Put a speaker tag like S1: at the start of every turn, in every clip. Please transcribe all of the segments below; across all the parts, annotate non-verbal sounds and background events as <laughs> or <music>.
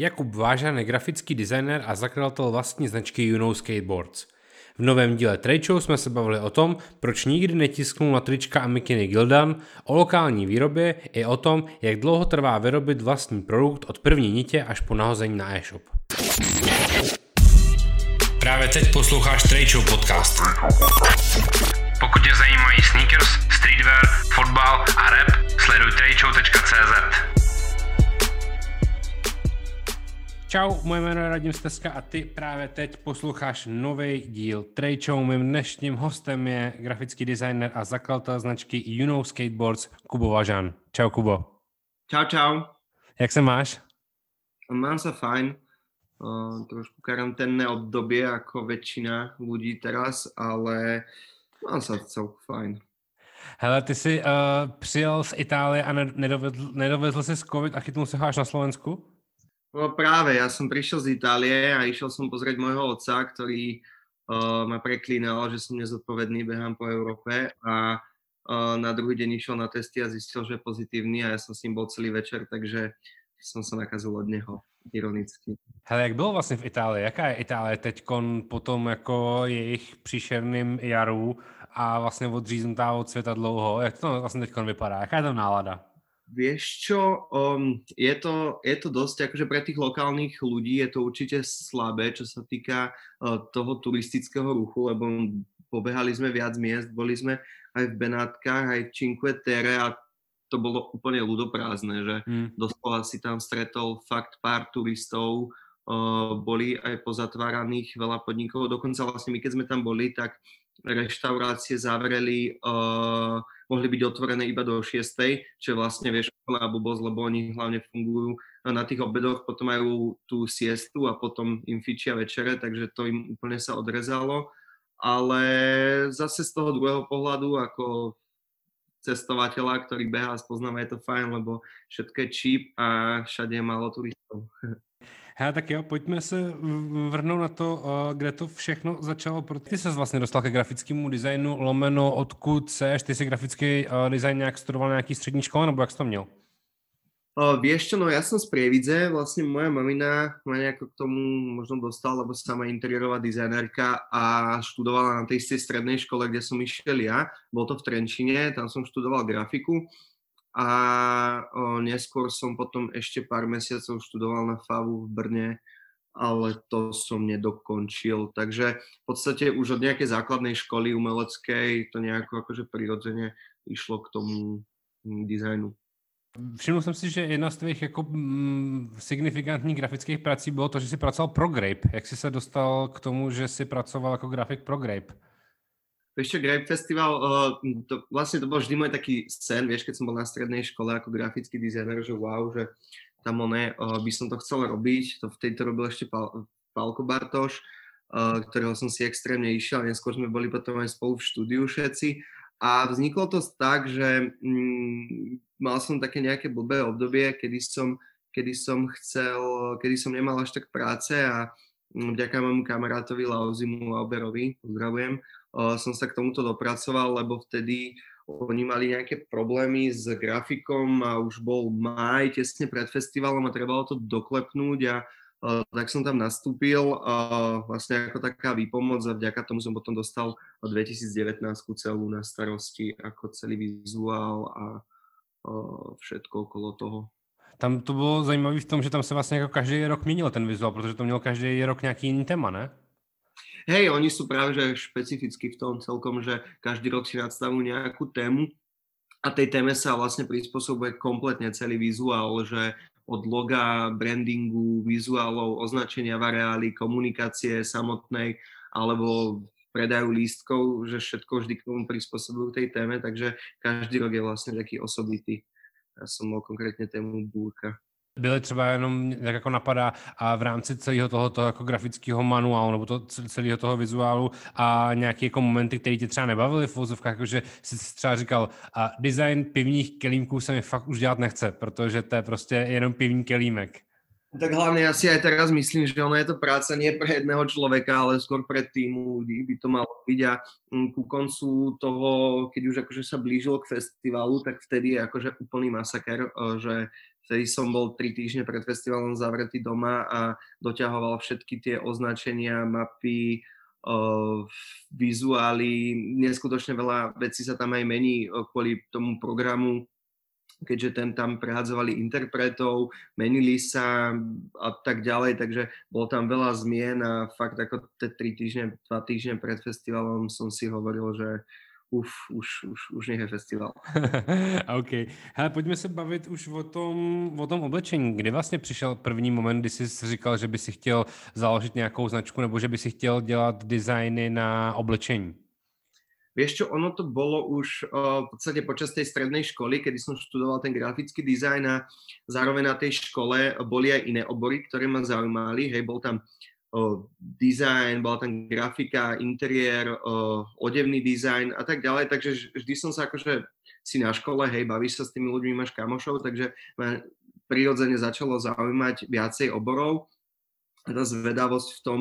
S1: Jakub Vážan je grafický designer a zakladatel vlastní značky Juno Skateboards. V novém díle Trade jsme se bavili o tom, proč nikdy netisknul na trička a mikiny Gildan, o lokální výrobě i o tom, jak dlouho trvá vyrobit vlastní produkt od první nitě až po nahození na e-shop. Právě teď posloucháš Trade Show podcast. Pokud tě zajímají sneakers, streetwear, fotbal a rap, sleduj tradeshow.cz. Čau, moje jméno je Radim Steska a ty právě teď posloucháš nový díl Trade Show. Mým dnešním hostem je grafický designer a zakladatel značky You Know Skateboards Kubo Važan. Čau Kubo.
S2: Čau, čau.
S1: Jak se máš?
S2: Mám sa fajn. Uh, trošku karanténne obdobie ako väčšina ľudí teraz, ale mám sa celku fajn.
S1: Hele, ty jsi uh, přijel z Itálie a nedovezl, nedovezl si COVID a chytnul se až na Slovensku?
S2: No práve, ja som prišiel z Itálie a išiel som pozrieť môjho otca, ktorý uh, ma preklínal, že som nezodpovedný, behám po Európe a uh, na druhý deň išiel na testy a zistil, že je pozitívny a ja som s ním bol celý večer, takže som sa nakazil od neho, ironicky.
S1: Hele, jak bylo vlastně v Itálii? Jaká je Itálie teď po tom jako jejich příšerným jaru a vlastně odříznutá od světa dlouho? Jak to vlastně teď vypadá? Jaká je tam nálada?
S2: Vieš čo, um, je, to, je to dosť, akože pre tých lokálnych ľudí je to určite slabé, čo sa týka uh, toho turistického ruchu, lebo pobehali sme viac miest, boli sme aj v Benátkach, aj v Cinque Terre a to bolo úplne ľudoprázdne, že mm. doslova si tam stretol fakt pár turistov, uh, boli aj pozatváraných veľa podnikov, dokonca vlastne my keď sme tam boli, tak reštaurácie zavreli, uh, mohli byť otvorené iba do 6, čo je vlastne, vieš, úplná blbosť, lebo oni hlavne fungujú na tých obedoch, potom majú tú siestu a potom im fičia večere, takže to im úplne sa odrezalo. Ale zase z toho druhého pohľadu, ako cestovateľa, ktorý behá a spoznáva, je to fajn, lebo všetko je cheap a všade je málo turistov. <laughs>
S1: Hele, tak jo, pojďme se vrhnout na to, eh, kde to všechno začalo. Ty se vlastně dostal ke grafickému designu, lomeno, odkud seš, ty si grafický eh, design nějak studoval na nějaký střední škole, nebo jak jsi to měl?
S2: Uh, vieš čo, no ja som z Prievidze, vlastne moja mamina ma nejako k tomu možno dostala, lebo sama interiérová dizajnerka a študovala na tej istej strednej škole, kde som išiel ja. Bol to v Trenčine, tam som študoval grafiku a o, neskôr som potom ešte pár mesiacov študoval na FAVu v Brne, ale to som nedokončil. Takže v podstate už od nejakej základnej školy umeleckej to nejako akože prirodzene išlo k tomu mm, dizajnu.
S1: Všiml jsem si, že jedna z tvých jako mm, signifikantních grafických prací bylo to, že jsi pracoval pro Grape. Jak jsi se dostal k tomu, že jsi pracoval jako grafik pro Grape?
S2: Vieš čo, Grape Festival, uh, to, vlastne to bol vždy môj taký sen, vieš, keď som bol na strednej škole ako grafický dizajner, že wow, že tam oné, uh, by som to chcel robiť, to v tejto robil ešte Pal, Bartoš, uh, ktorého som si extrémne išiel, neskôr sme boli potom aj spolu v štúdiu všetci. A vzniklo to tak, že mm, mal som také nejaké blbé obdobie, kedy som, kedy som chcel, kedy som nemal až tak práce a mm, vďaka môjmu kamarátovi Lauzimu Lauberovi, pozdravujem, som sa k tomuto dopracoval, lebo vtedy oni mali nejaké problémy s grafikom a už bol maj tesne pred festivalom a trebalo to doklepnúť a uh, tak som tam nastúpil uh, vlastne ako taká výpomoc a vďaka tomu som potom dostal 2019 celú na starosti ako celý vizuál a uh, všetko okolo toho.
S1: Tam to bylo zajímavé v tom, že tam se vlastně jako každý rok měnil ten vizuál, protože to měl každý rok nějaký jiný téma, ne?
S2: Hej, oni sú práve že špecificky v tom celkom, že každý rok si nadstavujú nejakú tému a tej téme sa vlastne prispôsobuje kompletne celý vizuál, že od loga, brandingu, vizuálov, označenia v komunikácie samotnej alebo predajú lístkov, že všetko vždy k tomu prispôsobujú tej téme, takže každý rok je vlastne taký osobitý. Ja som mal konkrétne tému búrka
S1: byly třeba jenom, jak jako napadá, a v rámci celého tohoto jako grafického manuálu nebo to, celého toho vizuálu a nějaké jako momenty, které tě třeba nebavily v vozovkách, jakože jsi třeba říkal, a design pivních kelímků se mi fakt už dělat nechce, protože to je prostě jenom pivní kelímek.
S2: Tak hlavne ja si aj teraz myslím, že ono je to práca nie pre jedného človeka, ale skôr pre týmu ľudí by to malo byť a mm, ku koncu toho, keď už akože sa blížilo k festivalu, tak vtedy je akože úplný masaker, že vtedy som bol tri týždne pred festivalom zavretý doma a doťahoval všetky tie označenia, mapy, vizuály, neskutočne veľa vecí sa tam aj mení kvôli tomu programu, keďže ten tam prehadzovali interpretov, menili sa a tak ďalej, takže bolo tam veľa zmien a fakt ako tie tri týždne, dva týždne pred festivalom som si hovoril, že uf, už, už, už nech je festival. <laughs>
S1: OK. Hele, pojďme se bavit už o tom, o tom oblečení. Kdy vlastně přišel první moment, kdy jsi říkal, že by si chtěl založit nějakou značku nebo že by si chtěl dělat designy na oblečení?
S2: Vieš čo, ono to bolo už uh, v podstate počas tej strednej školy, kedy som študoval ten grafický dizajn a zároveň na tej škole boli aj iné obory, ktoré ma zaujímali. Hej, bol tam design, bola tam grafika, interiér, odevný dizajn a tak ďalej, takže vždy som sa akože si na škole, hej, bavíš sa s tými ľuďmi, máš kamošov, takže ma prirodzene začalo zaujímať viacej oborov. tá zvedavosť v tom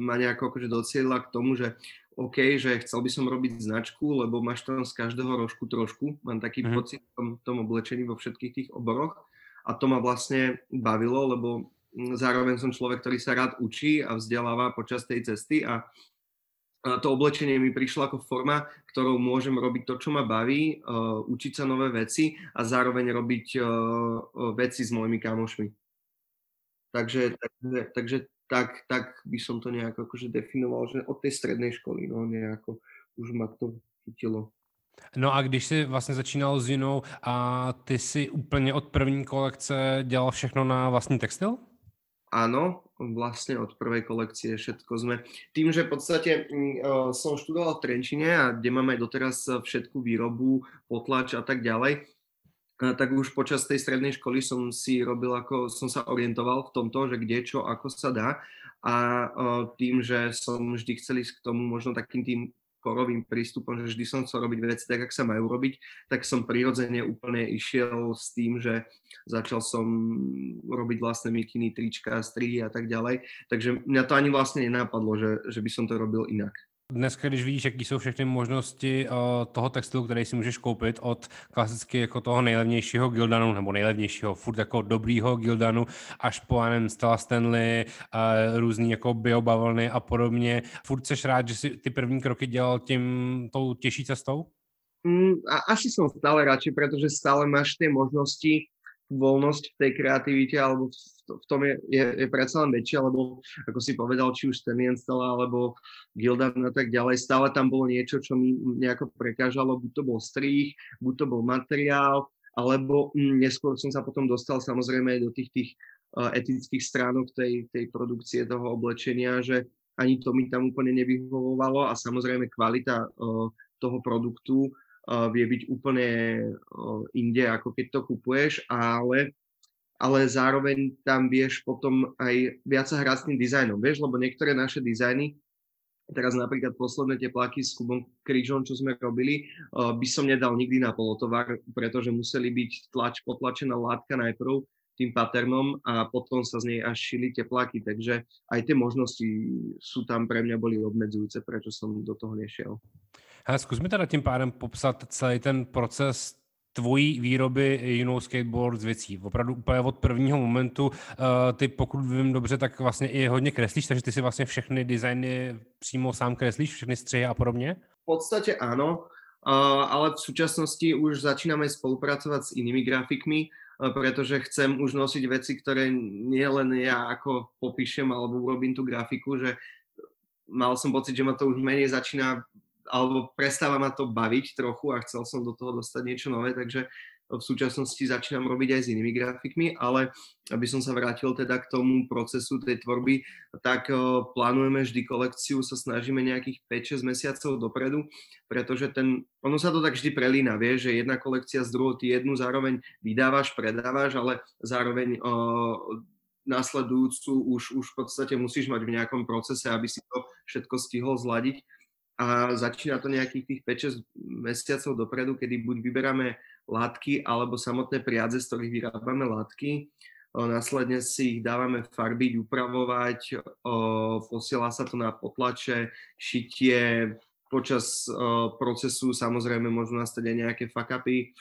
S2: ma nejako akože docielila k tomu, že OK, že chcel by som robiť značku, lebo máš tam z každého rožku trošku. Mám taký mm. pocit v tom, tom oblečení vo všetkých tých oboroch. A to ma vlastne bavilo, lebo zároveň som človek, ktorý sa rád učí a vzdeláva počas tej cesty a to oblečenie mi prišlo ako forma, ktorou môžem robiť to, čo ma baví, uh, učiť sa nové veci a zároveň robiť uh, veci s mojimi kamošmi. Takže, takže, takže tak, tak by som to nejako akože definoval, že od tej strednej školy, no nejako už ma to chytilo.
S1: No a když jsi vlastně začínal s Jinou a ty si úplně od první kolekce dělal všechno na vlastní textil?
S2: Áno, vlastne od prvej kolekcie všetko sme. Tým, že v podstate uh, som študoval v Trenčine a kde máme doteraz všetku výrobu, potlač a tak ďalej, tak už počas tej strednej školy som si robil ako, som sa orientoval v tomto, že kde, čo, ako sa dá a tým, že som vždy chcel ísť k tomu možno takým tým korovým prístupom, že vždy som chcel robiť veci tak, ak sa majú robiť, tak som prirodzene úplne išiel s tým, že začal som robiť vlastné mikiny, trička, strihy a tak ďalej. Takže mňa to ani vlastne nenapadlo, že, že by som to robil inak.
S1: Dneska, když vidíš, jaký jsou všechny možnosti uh, toho textilu, který si můžeš koupit od klasicky jako toho nejlevnějšího Gildanu, nebo nejlevnějšího, furt jako dobrýho Gildanu, až po, nevím, Stella Stanley, uh, různý jako biobavlny a podobně. Furt seš rád, že si ty první kroky dělal tím, tou těžší cestou?
S2: Mm, a asi som stále radšej, pretože stále máš tie možnosti voľnosť v tej kreativite alebo v tom je, je, je predsa len väčšia, lebo ako si povedal, či už Stenienstala alebo Gildan a tak ďalej, stále tam bolo niečo, čo mi nejako prekážalo, buď to bol strých, buď to bol materiál, alebo mm, neskôr som sa potom dostal samozrejme aj do tých, tých uh, etických stránok tej, tej produkcie toho oblečenia, že ani to mi tam úplne nevyhovovalo a samozrejme kvalita uh, toho produktu vie byť úplne inde, ako keď to kupuješ, ale, ale zároveň tam vieš potom aj viac sa hrať s tým dizajnom, vieš, lebo niektoré naše dizajny, teraz napríklad posledné tepláky s Kubom Krížom, čo sme robili, by som nedal nikdy na polotovar, pretože museli byť tlač, potlačená látka najprv tým paternom a potom sa z nej až šili tepláky, takže aj tie možnosti sú tam pre mňa boli obmedzujúce, prečo som do toho nešiel.
S1: Hele, zkus mi teda tím pádem popsat celý ten proces tvojí výroby jinou skateboard z věcí. Opravdu úplně od prvního momentu, uh, ty pokud vím dobře, tak vlastně i hodně kreslíš, takže ty si vlastně všechny designy přímo sám kreslíš, všechny střihy a podobně?
S2: V podstate áno, uh, ale v súčasnosti už začíname spolupracovať s inými grafikmi, uh, pretože chcem už nosiť veci, ktoré nie len ja ako popíšem alebo urobím tú grafiku, že mal som pocit, že ma to už menej začína alebo prestáva ma to baviť trochu a chcel som do toho dostať niečo nové, takže v súčasnosti začínam robiť aj s inými grafikmi, ale aby som sa vrátil teda k tomu procesu tej tvorby, tak plánujeme vždy kolekciu, sa snažíme nejakých 5-6 mesiacov dopredu, pretože ten, ono sa to tak vždy prelína, vie, že jedna kolekcia z druhou, ty jednu zároveň vydávaš, predávaš, ale zároveň uh, následujúcu už, už v podstate musíš mať v nejakom procese, aby si to všetko stihol zladiť a začína to nejakých tých 5-6 mesiacov dopredu, kedy buď vyberáme látky alebo samotné priadze, z ktorých vyrábame látky. Následne si ich dávame farbiť, upravovať, posiela sa to na potlače, šitie, počas uh, procesu samozrejme môžu nastať aj nejaké fuck-upy,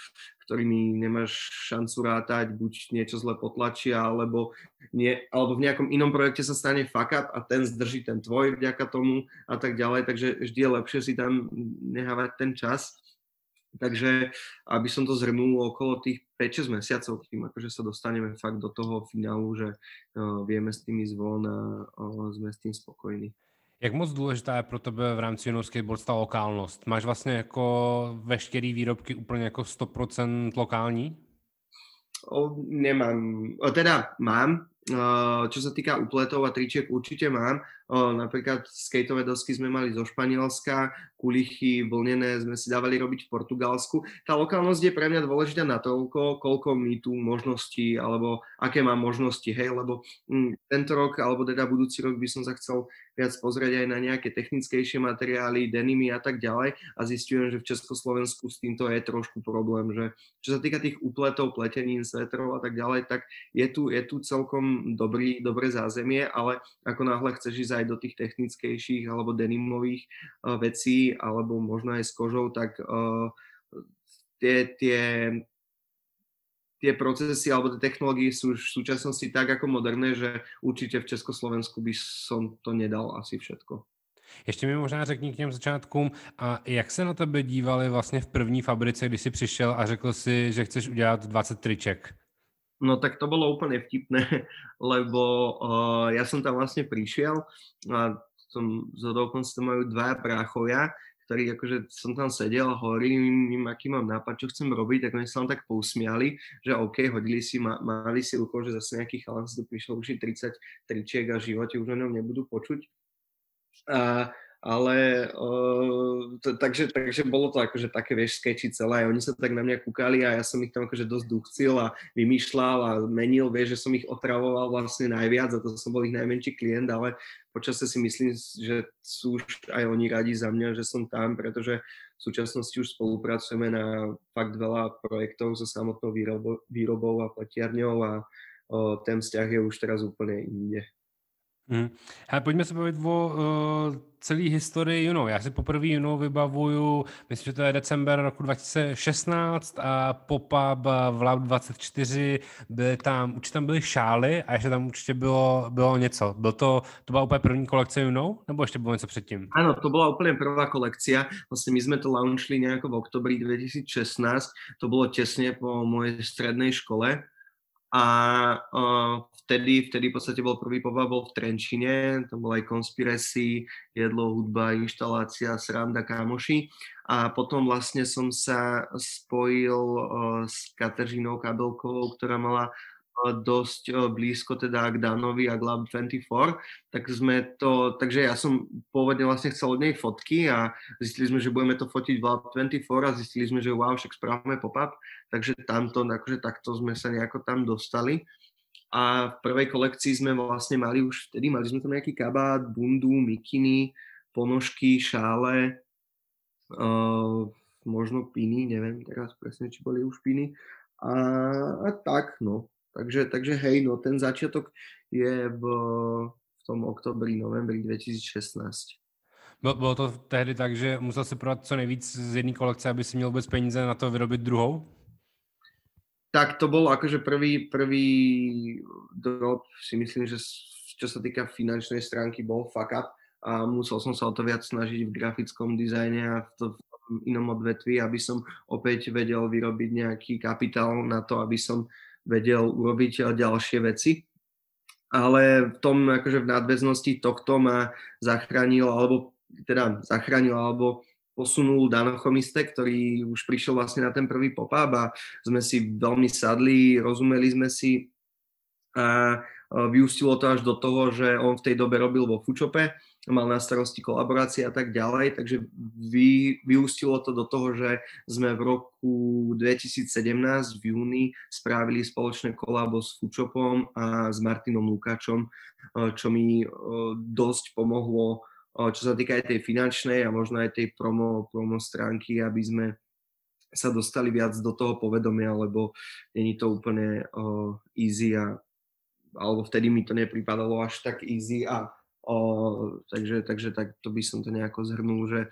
S2: ktorými nemáš šancu rátať, buď niečo zle potlačia, alebo, nie, alebo v nejakom inom projekte sa stane fuck-up a ten zdrží ten tvoj vďaka tomu a tak ďalej, takže vždy je lepšie si tam nehávať ten čas. Takže aby som to zhrnul okolo tých 5-6 mesiacov, tým akože sa dostaneme fakt do toho finálu, že uh, vieme s tým ísť von a uh, sme s tým spokojní.
S1: Jak moc důležitá je pro tebe v rámci Juno Skateboard ta lokálnost? Máš vlastně jako veškerý výrobky úplně jako 100% lokální?
S2: O, nemám. O, teda mám, čo sa týka upletov a tričiek, určite mám. Napríklad skateové dosky sme mali zo Španielska, kulichy vlnené sme si dávali robiť v Portugalsku. Tá lokálnosť je pre mňa dôležitá na toľko, koľko mi tu možností, alebo aké mám možnosti, hej, lebo hm, tento rok, alebo teda budúci rok by som sa chcel viac pozrieť aj na nejaké technickejšie materiály, denimy a tak ďalej a zistujem, že v Československu s týmto je trošku problém, že čo sa týka tých upletov, pletenín, svetrov a tak ďalej, tak je tu, je tu celkom dobrý, dobré zázemie, ale ako náhle chceš ísť aj do tých technickejších alebo denimových uh, vecí, alebo možno aj s kožou, tak uh, tie, tie, tie procesy alebo tie technológie sú v súčasnosti tak ako moderné, že určitě v Československu by som to nedal asi všetko.
S1: Ještě mi možná řekni k těm začátkům, a jak se na tebe dívali vlastně v první fabrice, když jsi přišel a řekl si, že chceš udělat 20 triček?
S2: No tak to bolo úplne vtipné, <laughs> lebo uh, ja som tam vlastne prišiel a som, z to majú dvaja bráchovia, ktorí akože som tam sedel a hovorím im, aký mám nápad, čo chcem robiť, tak oni sa tam tak pousmiali, že OK, hodili si, ma, mali si rukou, že zase nejaký chalan si tu prišiel ušiť 30 tričiek a v živote už o ňom nebudú počuť. A ale uh, takže, takže bolo to akože také, vieš, skeči celé, oni sa tak na mňa kúkali a ja som ich tam akože dosť duchcil a vymýšľal a menil, vieš, že som ich otravoval vlastne najviac a to som bol ich najmenší klient, ale počasie si myslím, že sú už aj oni radi za mňa, že som tam, pretože v súčasnosti už spolupracujeme na fakt veľa projektov so samotnou výrobou, a pletiarňou a o, ten vzťah je už teraz úplne inde.
S1: Hmm. Hele, pojďme se bavit o uh, celé historii Juno. Já si poprvé Juno vybavuju, myslím, že to je december roku 2016 a pop-up v Lab 24, byly tam, určitě tam byly šály a ještě tam určitě bylo, bylo něco. Byl to, to byla úplně první kolekce Juno, nebo ještě bylo něco předtím?
S2: Áno, to bola úplne prvá kolekcia. Vlastne my sme to launchli nejako v oktobri 2016. To bolo tesne po mojej strednej škole a uh, vtedy, vtedy v podstate bol prvý bol v Trenčine, tam bol aj Conspiracy, jedlo, hudba, inštalácia, sranda, kámoši. A potom vlastne som sa spojil uh, s Kateřinou Kabelkovou, ktorá mala dosť blízko teda k Danovi a k Lab 24, tak sme to, takže ja som pôvodne vlastne chcel od nej fotky a zistili sme, že budeme to fotiť v Lab 24 a zistili sme, že wow, však správame pop-up, takže tamto, akože takto sme sa nejako tam dostali. A v prvej kolekcii sme vlastne mali už vtedy, mali sme tam nejaký kabát, bundu, mikiny, ponožky, šále, uh, možno piny, neviem teraz presne, či boli už piny. A, a tak, no. Takže, takže hej, no ten začiatok je v, v tom oktobri, novembri 2016.
S1: Bylo, to tehdy tak, že musel si prodat co nejvíc z jedné kolekce, aby si měl vůbec peníze na to vyrobit druhou?
S2: Tak to bol akože prvý, prvý drop, si myslím, že čo sa týka finančnej stránky, bol fuck up a musel som sa o to viac snažiť v grafickom dizajne a v, to, v inom odvetví, aby som opäť vedel vyrobiť nejaký kapitál na to, aby som vedel urobiť ďalšie veci. Ale v tom, akože v nadväznosti tohto ma zachránil, alebo teda zachránil, alebo posunul Dano Chomiste, ktorý už prišiel vlastne na ten prvý pop-up a sme si veľmi sadli, rozumeli sme si a vyústilo to až do toho, že on v tej dobe robil vo Fučope, mal na starosti kolaborácie a tak ďalej, takže vy, vyústilo to do toho, že sme v roku 2017 v júni spravili spoločné kolabo s Fučopom a s Martinom Lukáčom, čo mi dosť pomohlo, čo sa týka aj tej finančnej a možno aj tej promo, promo stránky, aby sme sa dostali viac do toho povedomia, lebo není to úplne easy a alebo vtedy mi to nepripadalo až tak easy a o, takže, takže tak to by som to nejako zhrnul, že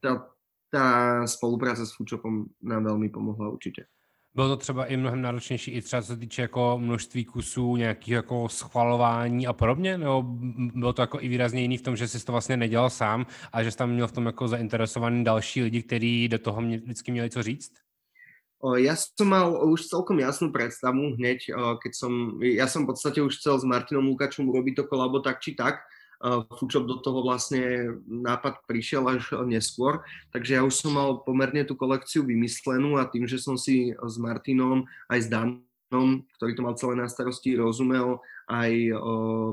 S2: tá, tá spolupráca s Foodshopom nám veľmi pomohla určitě.
S1: Bylo to třeba i mnohem náročnější, i třeba co se týče jako množství kusů, nějakého jako schvalování a podobně? Nebo bylo to jako i výrazně jiný v tom, že jsi to vlastně nedělal sám a že jsi tam měl v tom jako zainteresovaný další lidi, kteří do toho mě, vždycky měli co říct?
S2: Ja som mal už celkom jasnú predstavu hneď, keď som, ja som v podstate už chcel s Martinom Lukačom urobiť to kolabo tak či tak, Foodshop do toho vlastne nápad prišiel až neskôr, takže ja už som mal pomerne tú kolekciu vymyslenú a tým, že som si s Martinom aj s Danom, ktorý to mal celé na starosti, rozumel aj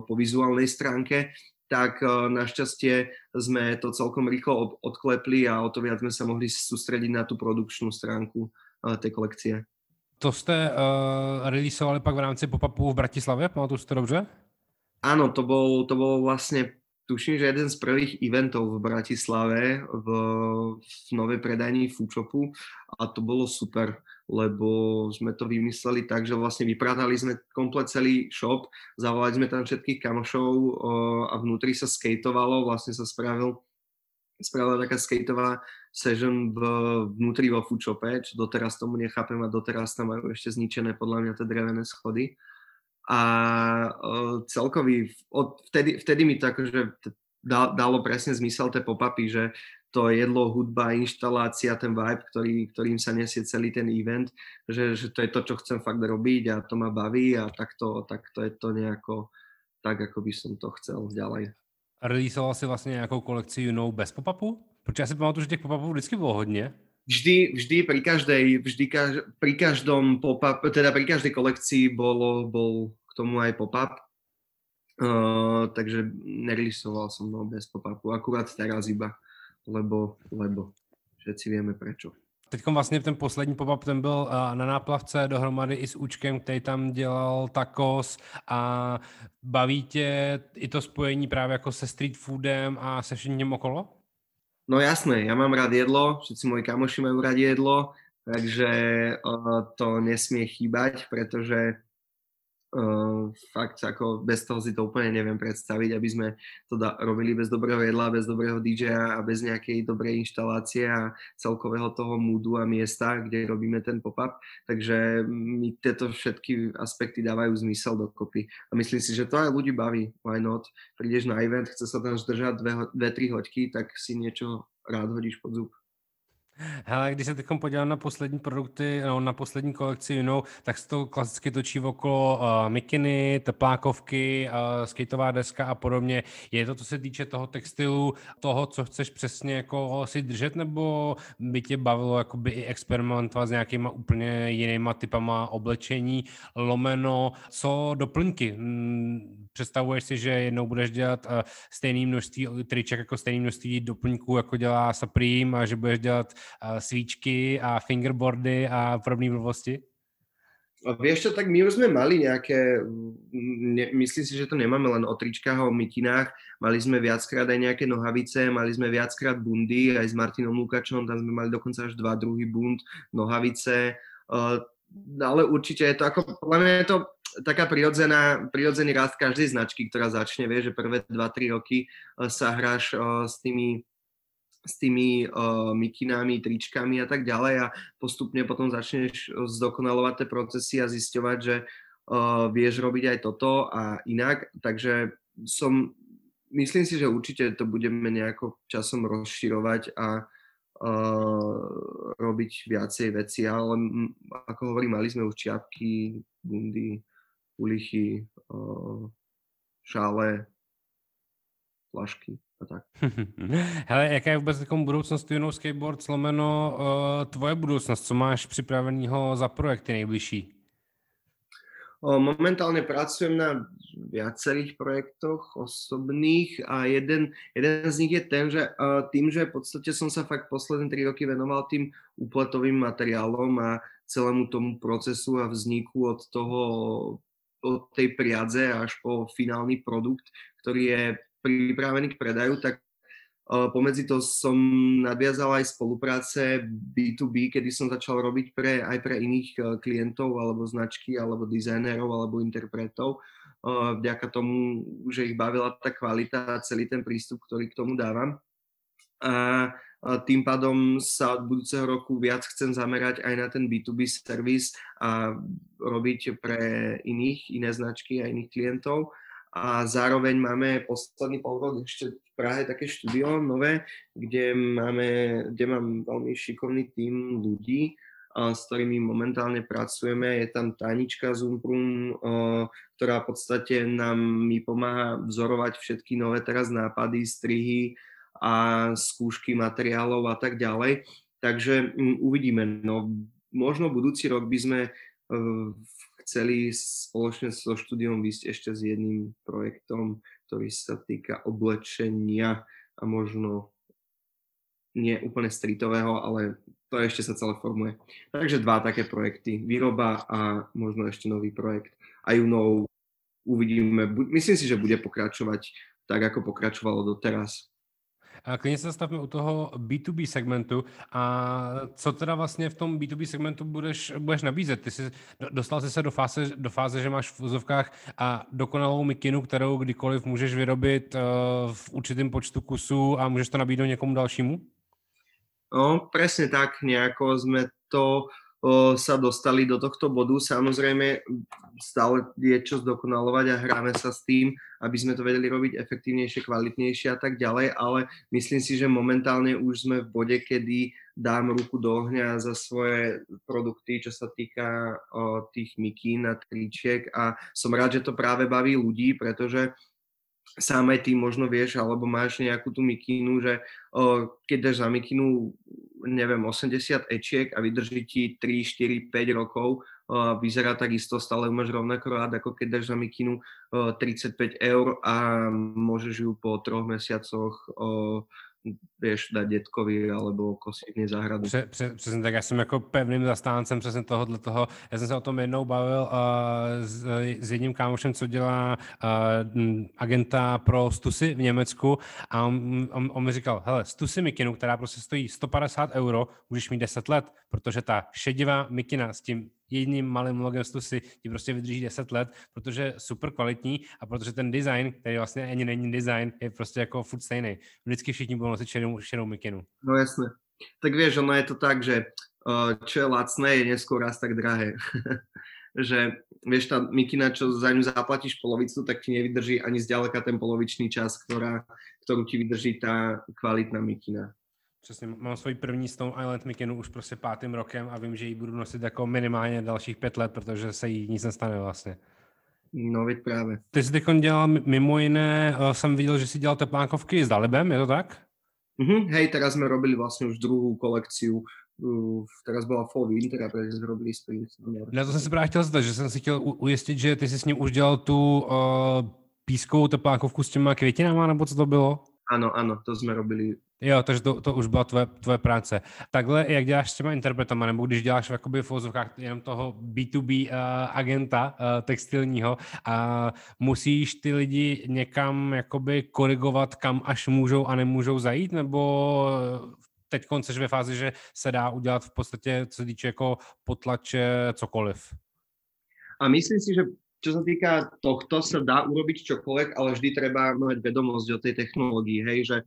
S2: po vizuálnej stránke, tak našťastie sme to celkom rýchlo odklepli a o to viac sme sa mohli sústrediť na tú produkčnú stránku tej kolekcie.
S1: To jste uh, releaseovali pak v rámci pop-upu v Bratislave, pamatuju si to dobře?
S2: Áno, to bol, to bol vlastne, tuším, že jeden z prvých eventov v Bratislave v, v novej predajni Foodshopu a to bolo super, lebo sme to vymysleli tak, že vlastne vypratali sme komplet celý shop, zavolali sme tam všetkých kamošov a vnútri sa skateovalo, vlastne sa spravil spravila taká skateová session v, vnútri vo foodshope, čo doteraz tomu nechápem a doteraz tam majú ešte zničené podľa mňa tie drevené schody a uh, celkový, od, vtedy, vtedy mi to akože dalo presne zmysel tie pop-upy, že to jedlo, hudba, inštalácia, ten vibe, ktorý, ktorým sa nesie celý ten event, že, že to je to, čo chcem fakt robiť a to ma baví a takto, takto je to nejako tak, ako by som to chcel ďalej.
S1: Releasoval si vlastně nějakou kolekci jinou bez pop-upu? Protože já si pamatuju, že těch pop-upů vždycky bylo hodně.
S2: Vždy, vždy pri každej, vždy kaž, pri každom pop-up, teda pri každej kolekcii bolo, bol k tomu aj pop-up. Uh, takže nerilisoval som no, bez pop-upu, akurát teraz iba, lebo, lebo všetci vieme prečo.
S1: Teď vlastně ten poslední pop-up, ten byl na náplavce dohromady i s Učkem, který tam dělal tacos a baví tě i to spojení právě jako se street foodem a se vším okolo?
S2: No jasné, ja mám rád jedlo, všetci moji kamoši majú rád jedlo, takže uh, to nesmie chýbať, pretože Uh, fakt ako bez toho si to úplne neviem predstaviť, aby sme to da, robili bez dobrého jedla, bez dobrého DJ-a a bez nejakej dobrej inštalácie a celkového toho moodu a miesta, kde robíme ten pop-up. Takže mi tieto všetky aspekty dávajú zmysel dokopy. A myslím si, že to aj ľudí baví. Why not? Prídeš na event, chce sa tam zdržať dve, dve tri hoďky, tak si niečo rád hodíš pod zub.
S1: Hele, když se teď podívám na poslední produkty, no, na poslední kolekci jinou, tak se to klasicky točí okolo uh, mikiny, teplákovky, uh, skateová deska a podobně. Je to, co se týče toho textilu, toho, co chceš přesně jako si držet, nebo by tě bavilo jakoby i experimentovat s nějakýma úplně jinýma typama oblečení, lomeno, co doplňky? Hmm, představuješ si, že jednou budeš dělat uh, stejné množství triček jako stejné množství doplňků, jako dělá Supreme a že budeš dělat svíčky a fingerboardy a podobné blbosti?
S2: Vieš čo, tak my už sme mali nejaké, ne, myslím si, že to nemáme len o tričkách a o mytinách, mali sme viackrát aj nejaké nohavice, mali sme viackrát bundy, aj s Martinom Lukačom, tam sme mali dokonca až dva druhý bund, nohavice, uh, ale určite je to ako, podľa mňa je to taká prirodzená, prirodzený rast každej značky, ktorá začne, vie, že prvé 2-3 roky uh, sa hráš uh, s tými s tými uh, mikinami, tričkami a tak ďalej a postupne potom začneš zdokonalovať tie procesy a zisťovať, že uh, vieš robiť aj toto a inak, takže som, myslím si, že určite to budeme nejako časom rozširovať a uh, robiť viacej veci, ale ako hovorím, mali sme už čiapky, bundy, ulichy, uh, šále, flašky a tak. <laughs>
S1: Hele, jaká je vůbec takovou budoucnost Juno Skateboard slomeno uh, tvoje budoucnost? Co máš připraveného za projekty nejbližší?
S2: Momentálne pracujem na viacerých projektoch osobných a jeden, jeden z nich je ten, že tým, že v podstate som sa fakt posledné tri roky venoval tým úpletovým materiálom a celému tomu procesu a vzniku od toho od tej priadze až po finálny produkt, ktorý je pripravený k predaju, tak Pomedzi to som nadviazal aj spolupráce B2B, kedy som začal robiť pre, aj pre iných klientov alebo značky, alebo dizajnerov, alebo interpretov. Vďaka tomu, že ich bavila tá kvalita a celý ten prístup, ktorý k tomu dávam. A tým pádom sa od budúceho roku viac chcem zamerať aj na ten B2B servis a robiť pre iných, iné značky a iných klientov. A zároveň máme posledný pol rok ešte v Prahe také štúdio nové, kde, máme, kde mám veľmi šikovný tým ľudí, s ktorými momentálne pracujeme. Je tam Tanička z Umprum, ktorá v podstate nám mi pomáha vzorovať všetky nové teraz nápady, strihy a skúšky materiálov a tak ďalej. Takže uvidíme. No, možno budúci rok by sme e, chceli spoločne so štúdiom vysť ešte s jedným projektom, ktorý sa týka oblečenia a možno nie úplne streetového, ale to ešte sa celé formuje. Takže dva také projekty. Výroba a možno ešte nový projekt. A Junou uvidíme. Myslím si, že bude pokračovať tak, ako pokračovalo doteraz.
S1: Klidně se zastavme u toho B2B segmentu. A co teda vlastně v tom B2B segmentu budeš, budeš nabízet? Ty jsi dostal jsi se do fáze, do fáze, že máš v vozovkách a dokonalou mikinu, kterou kdykoliv můžeš vyrobit uh, v určitém počtu kusů a můžeš to nabídnout někomu dalšímu?
S2: No, presne tak, nejako sme to o, sa dostali do tohto bodu. Samozrejme, stále je čo zdokonalovať a hráme sa s tým, aby sme to vedeli robiť efektívnejšie, kvalitnejšie a tak ďalej, ale myslím si, že momentálne už sme v bode, kedy dám ruku do ohňa za svoje produkty, čo sa týka o, tých mikín a tričiek a som rád, že to práve baví ľudí, pretože sám aj ty možno vieš, alebo máš nejakú tú mikínu, že o, keď dáš za mikínu, neviem, 80 ečiek a vydrží ti 3, 4, 5 rokov, o, vyzerá takisto, stále máš rovnako rád, ako keď dáš za mikínu o, 35 eur a môžeš ju po troch mesiacoch o, vieš, dať dětkovi alebo kosívně zahradu.
S1: Pře, pře, přesně tak, já jsem jako pevným zastáncem přesně tohohle toho. Já jsem se o tom jednou bavil uh, s, s jedním kámošem, co dělá uh, agenta pro Stusy v Německu a on, on, on mi říkal, hele, Stusy mikinu, která prostě stojí 150 euro, můžeš mít 10 let, protože ta šedivá mikina s tím jedním malým logem Stusy ti prostě vydrží 10 let, protože super kvalitní a protože ten design, který vlastně ani není design, je prostě jako furt stejný. Vždycky všichni budou nosit šedou, šedou mikinu.
S2: No jasné. Tak vieš, ono je to tak, že uh, čo je lacné, je neskôr raz tak drahé. <laughs> že vieš, tá mikina, čo za ňu zaplatíš polovicu, tak ti nevydrží ani zďaleka ten polovičný čas, ktorá, ktorú ti vydrží tá kvalitná mikina.
S1: Přesně, mám svůj první Stone Island mikinu už prostě pátým rokem a vím, že ji budu nosit jako minimálně dalších pět let, protože se jí nic nestane vlastně.
S2: No, veď právě.
S1: Ty jsi teď dělal mimo jiné, uh, jsem viděl, že jsi dělal teplákovky s Dalibem, je to tak?
S2: Mhm, hej, teraz sme robili vlastne už druhú kolekciu Uh, teraz byla Fall Winter a teď jsme robili Spring.
S1: Na to jsem se právě chtěl zeptat, že jsem si chtěl ujistit, že ty jsi s ním už dělal tu uh, pískovou teplákovku s těma květinama, nebo co to bylo?
S2: Ano, ano, to jsme robili
S1: Jo, takže to, to už byla tvoje, tvoje práce. Takhle, jak děláš s těma interpretama, nebo když děláš v, jakoby v ozovkách jenom toho B2B uh, agenta uh, textilního a musíš ty lidi někam jakoby korigovat, kam až můžou a nemůžou zajít, nebo teď seš ve fázi, že se dá udělat v podstatě, co se týče jako potlače, cokoliv?
S2: A myslím si, že čo sa týka tohto, sa dá urobiť čokoľvek, ale vždy treba mať vedomosť o tej technológii, hej, že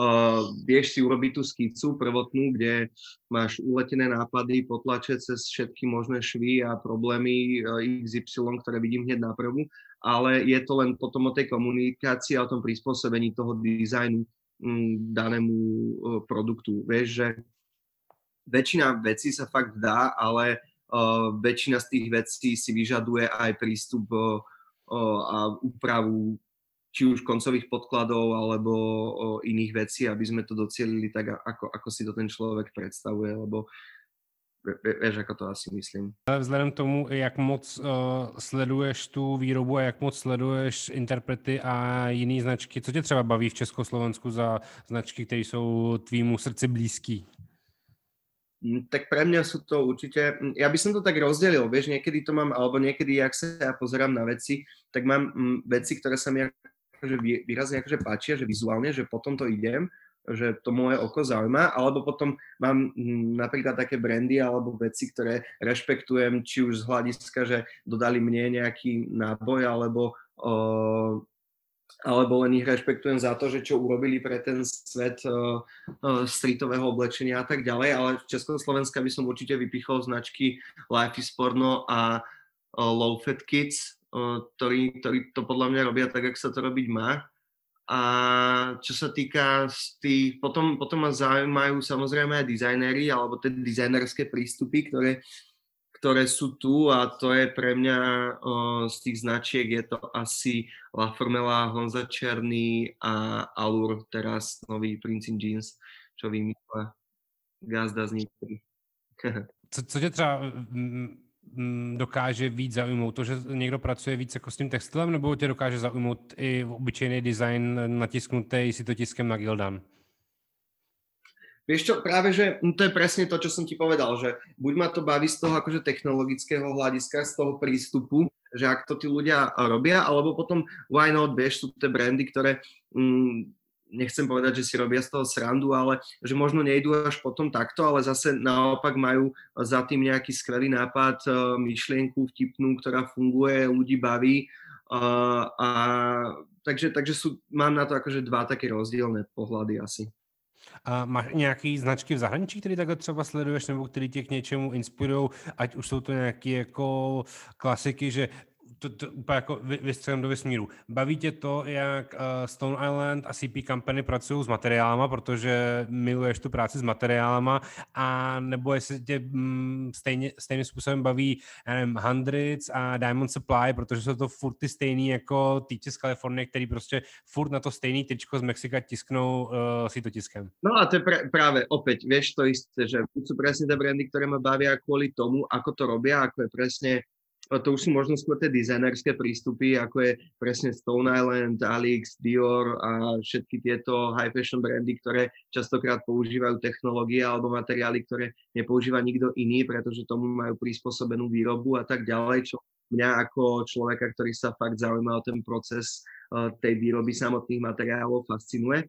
S2: uh, vieš si urobiť tú skicu prvotnú, kde máš uletené nápady, potlače cez všetky možné švy a problémy uh, XY, ktoré vidím hneď na prvú, ale je to len potom o tej komunikácii a o tom prispôsobení toho dizajnu um, danému uh, produktu. Vieš, že väčšina vecí sa fakt dá, ale väčšina z tých vecí si vyžaduje aj prístup uh, a úpravu či už koncových podkladov alebo uh, iných vecí, aby sme to docielili tak, ako, ako si to ten človek predstavuje, lebo Víš, jako to asi myslím.
S1: Vzhledem tomu, jak moc uh, sleduješ tu výrobu a jak moc sleduješ interprety a jiné značky, co tě třeba baví v Československu za značky, které jsou tvýmu srdci blízký?
S2: Mm, tak pre mňa sú to určite, mm, ja by som to tak rozdelil, vieš, niekedy to mám, alebo niekedy, ak sa ja pozerám na veci, tak mám mm, veci, ktoré sa mi akože výrazne akože páčia, že vizuálne, že potom to idem, že to moje oko zaujíma, alebo potom mám napríklad také brandy alebo veci, ktoré rešpektujem, či už z hľadiska, že dodali mne nejaký náboj, alebo alebo len ich rešpektujem za to, že čo urobili pre ten svet uh, streetového oblečenia a tak ďalej, ale v Československa by som určite vypichol značky Life is Porno a uh, Low Fat Kids, ktorí, ktorí to podľa mňa robia tak, ako sa to robiť má. A čo sa týka z tých, potom, potom ma zaujímajú samozrejme aj dizajnéri alebo tie dizajnerské prístupy, ktoré, ktoré sú tu a to je pre mňa o, z tých značiek je to asi La Formela, Honza Černý a Allure, teraz nový Prince in Jeans, čo vymýšľa Gazda z Nitry. <laughs>
S1: co, co tě třeba dokáže víc zaujmout? To, že někdo pracuje víc jako s tím textilem, nebo tě dokáže zaujmout i obyčejný design natisknutý si to tiskem na Gildan?
S2: Vieš čo, práve, že to je presne to, čo som ti povedal, že buď ma to baví z toho akože technologického hľadiska, z toho prístupu, že ak to tí ľudia robia, alebo potom why not, vieš, sú tie brandy, ktoré mm, nechcem povedať, že si robia z toho srandu, ale že možno nejdú až potom takto, ale zase naopak majú za tým nejaký skvelý nápad, e, myšlienku vtipnú, ktorá funguje, ľudí baví. A, a takže, takže sú, mám na to akože dva také rozdielne pohľady asi.
S1: A máš nějaký značky v zahraničí, které takhle třeba sleduješ, nebo které tě k něčemu inspirují, ať už jsou to nějaké jako klasiky, že to, to úplně jako vystřelím do vesmíru. Baví tě to, jak uh, Stone Island a CP Company pracují s materiálama, protože miluješ tu práci s materiálama, a nebo jestli tě mm, stejně, stejným způsobem baví já nevím, Hundreds a Diamond Supply, protože jsou to furt ty stejný jako týče z Kalifornie, který prostě furt na to stejný tyčko z Mexika tisknou uh, si to tiskem.
S2: No a to je pr- práve opäť, vieš to isté, že sú presne tie brandy, ktoré ma bavia kvôli tomu, ako to robia, ako je presne to už sú možno skôr tie dizajnerské prístupy, ako je presne Stone Island, Alix, Dior a všetky tieto high fashion brandy, ktoré častokrát používajú technológie alebo materiály, ktoré nepoužíva nikto iný, pretože tomu majú prispôsobenú výrobu a tak ďalej, čo mňa ako človeka, ktorý sa fakt zaujíma o ten proces eh, tej výroby samotných materiálov, fascinuje.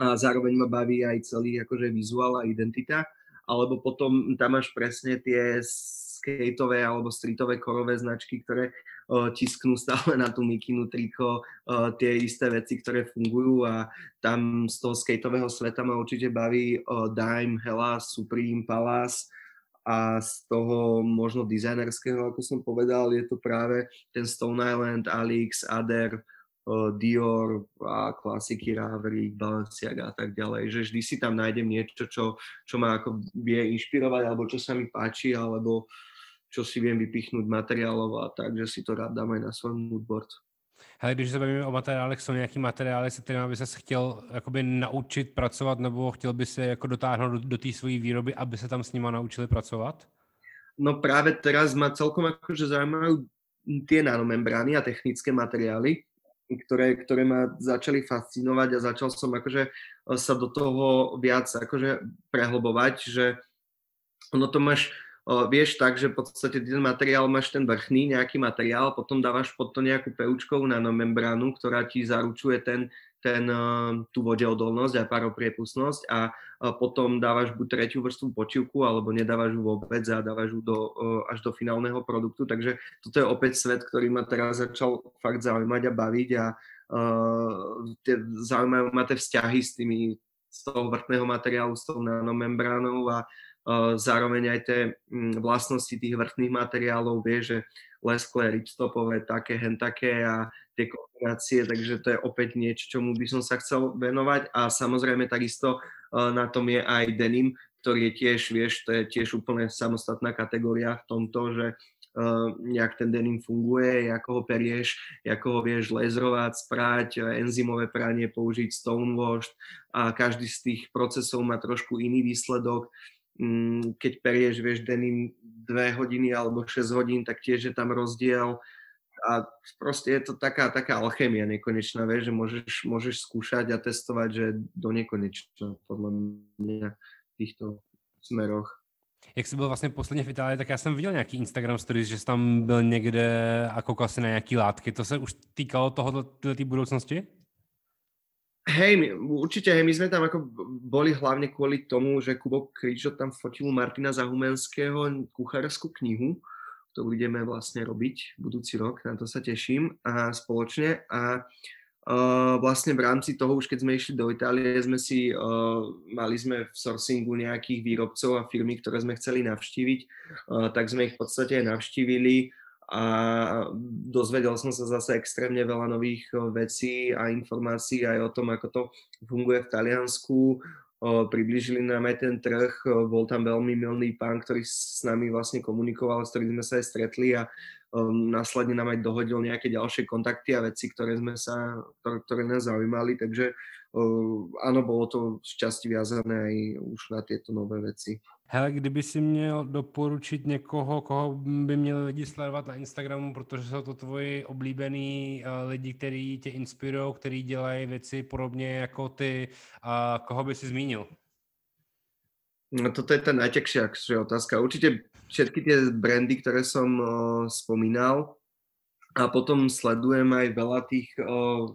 S2: A zároveň ma baví aj celý akože vizuál a identita. Alebo potom tam máš presne tie skateové alebo streetové korové značky, ktoré tisknú stále na tú mikinu, triko, tie isté veci, ktoré fungujú a tam z toho skateového sveta ma určite baví Dime, Hellas, Supreme, Palace a z toho možno dizajnerského, ako som povedal, je to práve ten Stone Island, Alix, Ader, Dior a klasiky Raverick, Balenciaga a tak ďalej, že vždy si tam nájdem niečo, čo, čo ma ako vie inšpirovať, alebo čo sa mi páči, alebo čo si viem vypichnúť materiálov a tak, že si to rád dám aj na svoj moodboard.
S1: Hele, když se bavíme o materiálech, jsou nějaký materiály, se kterými by se chtěl jakoby naučit pracovat, nebo chtěl by se jako dotáhnout do, do té své výroby, aby se tam s nima naučili pracovat?
S2: No práve teraz ma celkom akože zaujímajú tie nanomembrány a technické materiály, ktoré, ktoré ma začali fascinovať a začal som akože sa do toho viac akože prehlbovať, že ono to máš, vieš tak, že v podstate ten materiál máš ten vrchný nejaký materiál, potom dávaš pod to nejakú peučkovú nanomembránu, ktorá ti zaručuje ten, ten, tú vodeodolnosť a paropriepustnosť a potom dávaš buď tretiu vrstvu počivku, alebo nedávaš ju vôbec a dávaš ju do, až do finálneho produktu. Takže toto je opäť svet, ktorý ma teraz začal fakt zaujímať a baviť a uh, tie, zaujímajú ma tie vzťahy s tými z toho vrtného materiálu, s tou nanomembránou a zároveň aj tie mm, vlastnosti tých vrchných materiálov, vie, že lesklé, ripstopové, také, hen také a tie kombinácie, takže to je opäť niečo, čomu by som sa chcel venovať a samozrejme takisto na tom je aj denim, ktorý je tiež, vieš, to je tiež úplne samostatná kategória v tomto, že uh, nejak ten denim funguje, ako ho perieš, ako ho vieš lezrovať, sprať, enzymové pranie použiť, stonewash a každý z tých procesov má trošku iný výsledok. Mm, keď perieš, vieš, denim 2 hodiny alebo 6 hodín, tak tiež je tam rozdiel a proste je to taká, taká alchémia nekonečná, vieš, že môžeš, môžeš skúšať a testovať, že do nekonečna, podľa mňa v týchto smeroch.
S1: Jak jsi byl vlastně posledně v Itálii, tak já jsem viděl nějaký Instagram stories, že jsi tam byl někde a koukal si na nějaký látky. To se už týkalo toho, té budoucnosti?
S2: Hej, my, určite, hej, my sme tam ako boli hlavne kvôli tomu, že Kubo Kričo tam fotil Martina Zahumenského kuchárskú knihu, ktorú ideme vlastne robiť budúci rok, na to sa teším a spoločne. A Uh, vlastne v rámci toho, už keď sme išli do Itálie, sme si, uh, mali sme v sourcingu nejakých výrobcov a firmy, ktoré sme chceli navštíviť, uh, tak sme ich v podstate aj navštívili a dozvedel som sa zase extrémne veľa nových vecí a informácií aj o tom, ako to funguje v Taliansku. Priblížili nám aj ten trh, bol tam veľmi milný pán, ktorý s nami vlastne komunikoval, s ktorým sme sa aj stretli a následne nám aj dohodil nejaké ďalšie kontakty a veci, ktoré, sme sa, ktoré, ktoré nás zaujímali, takže áno, bolo to z časti viazané aj už na tieto nové veci.
S1: Hele, kdyby si měl doporučit někoho, koho by měli lidi sledovat na Instagramu, protože jsou to tvoji oblíbený uh, lidi, kteří tě inspirují, kteří dělají věci podobně jako ty, a koho by si zmínil?
S2: No, toto je tá najťažšia otázka. Určite všetky tie brandy, ktoré som uh, spomínal a potom sledujem aj veľa tých uh,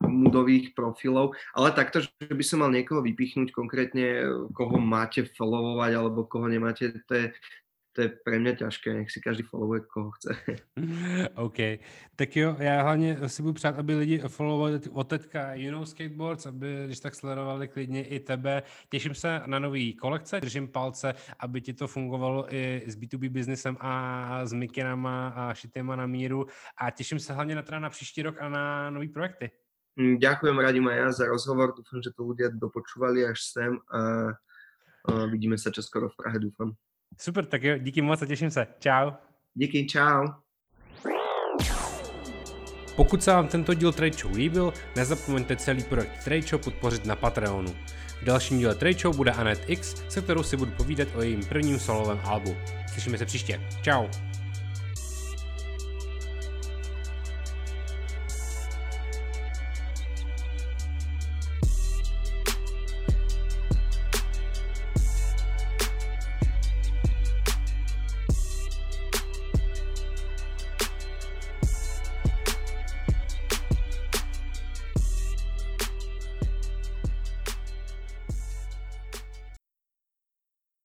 S2: moodových profilov, ale takto, že by som mal niekoho vypichnúť konkrétne, koho máte followovať alebo koho nemáte, to je, to je pre mě ťažké, nech si každý followuje, koho chce. <laughs>
S1: OK. Tak jo, já hlavně si budu přát, aby lidi followovali od teďka know Skateboards, aby když tak sledovali klidně i tebe. Těším se na nový kolekce, držím palce, aby ti to fungovalo i s B2B biznesem a s mikinama a šitýma na míru a těším se hlavně na, teda na příští rok a na nový projekty.
S2: Mm, ďakujem radím aj ja za rozhovor, dúfam, že to ľudia dopočúvali až sem a, a vidíme sa čoskoro v Prahe, dúfam.
S1: Super, tak jo, díky moc a těším se. Čau.
S2: Díky, čau.
S1: Pokud se vám tento díl Trade Show líbil, nezapomeňte celý projekt Trade Show podpořit na Patreonu. V dalším díle Trade Show bude Anet X, se kterou si budu povídat o jejím prvním solovém albu. Slyšíme se příště. Ciao.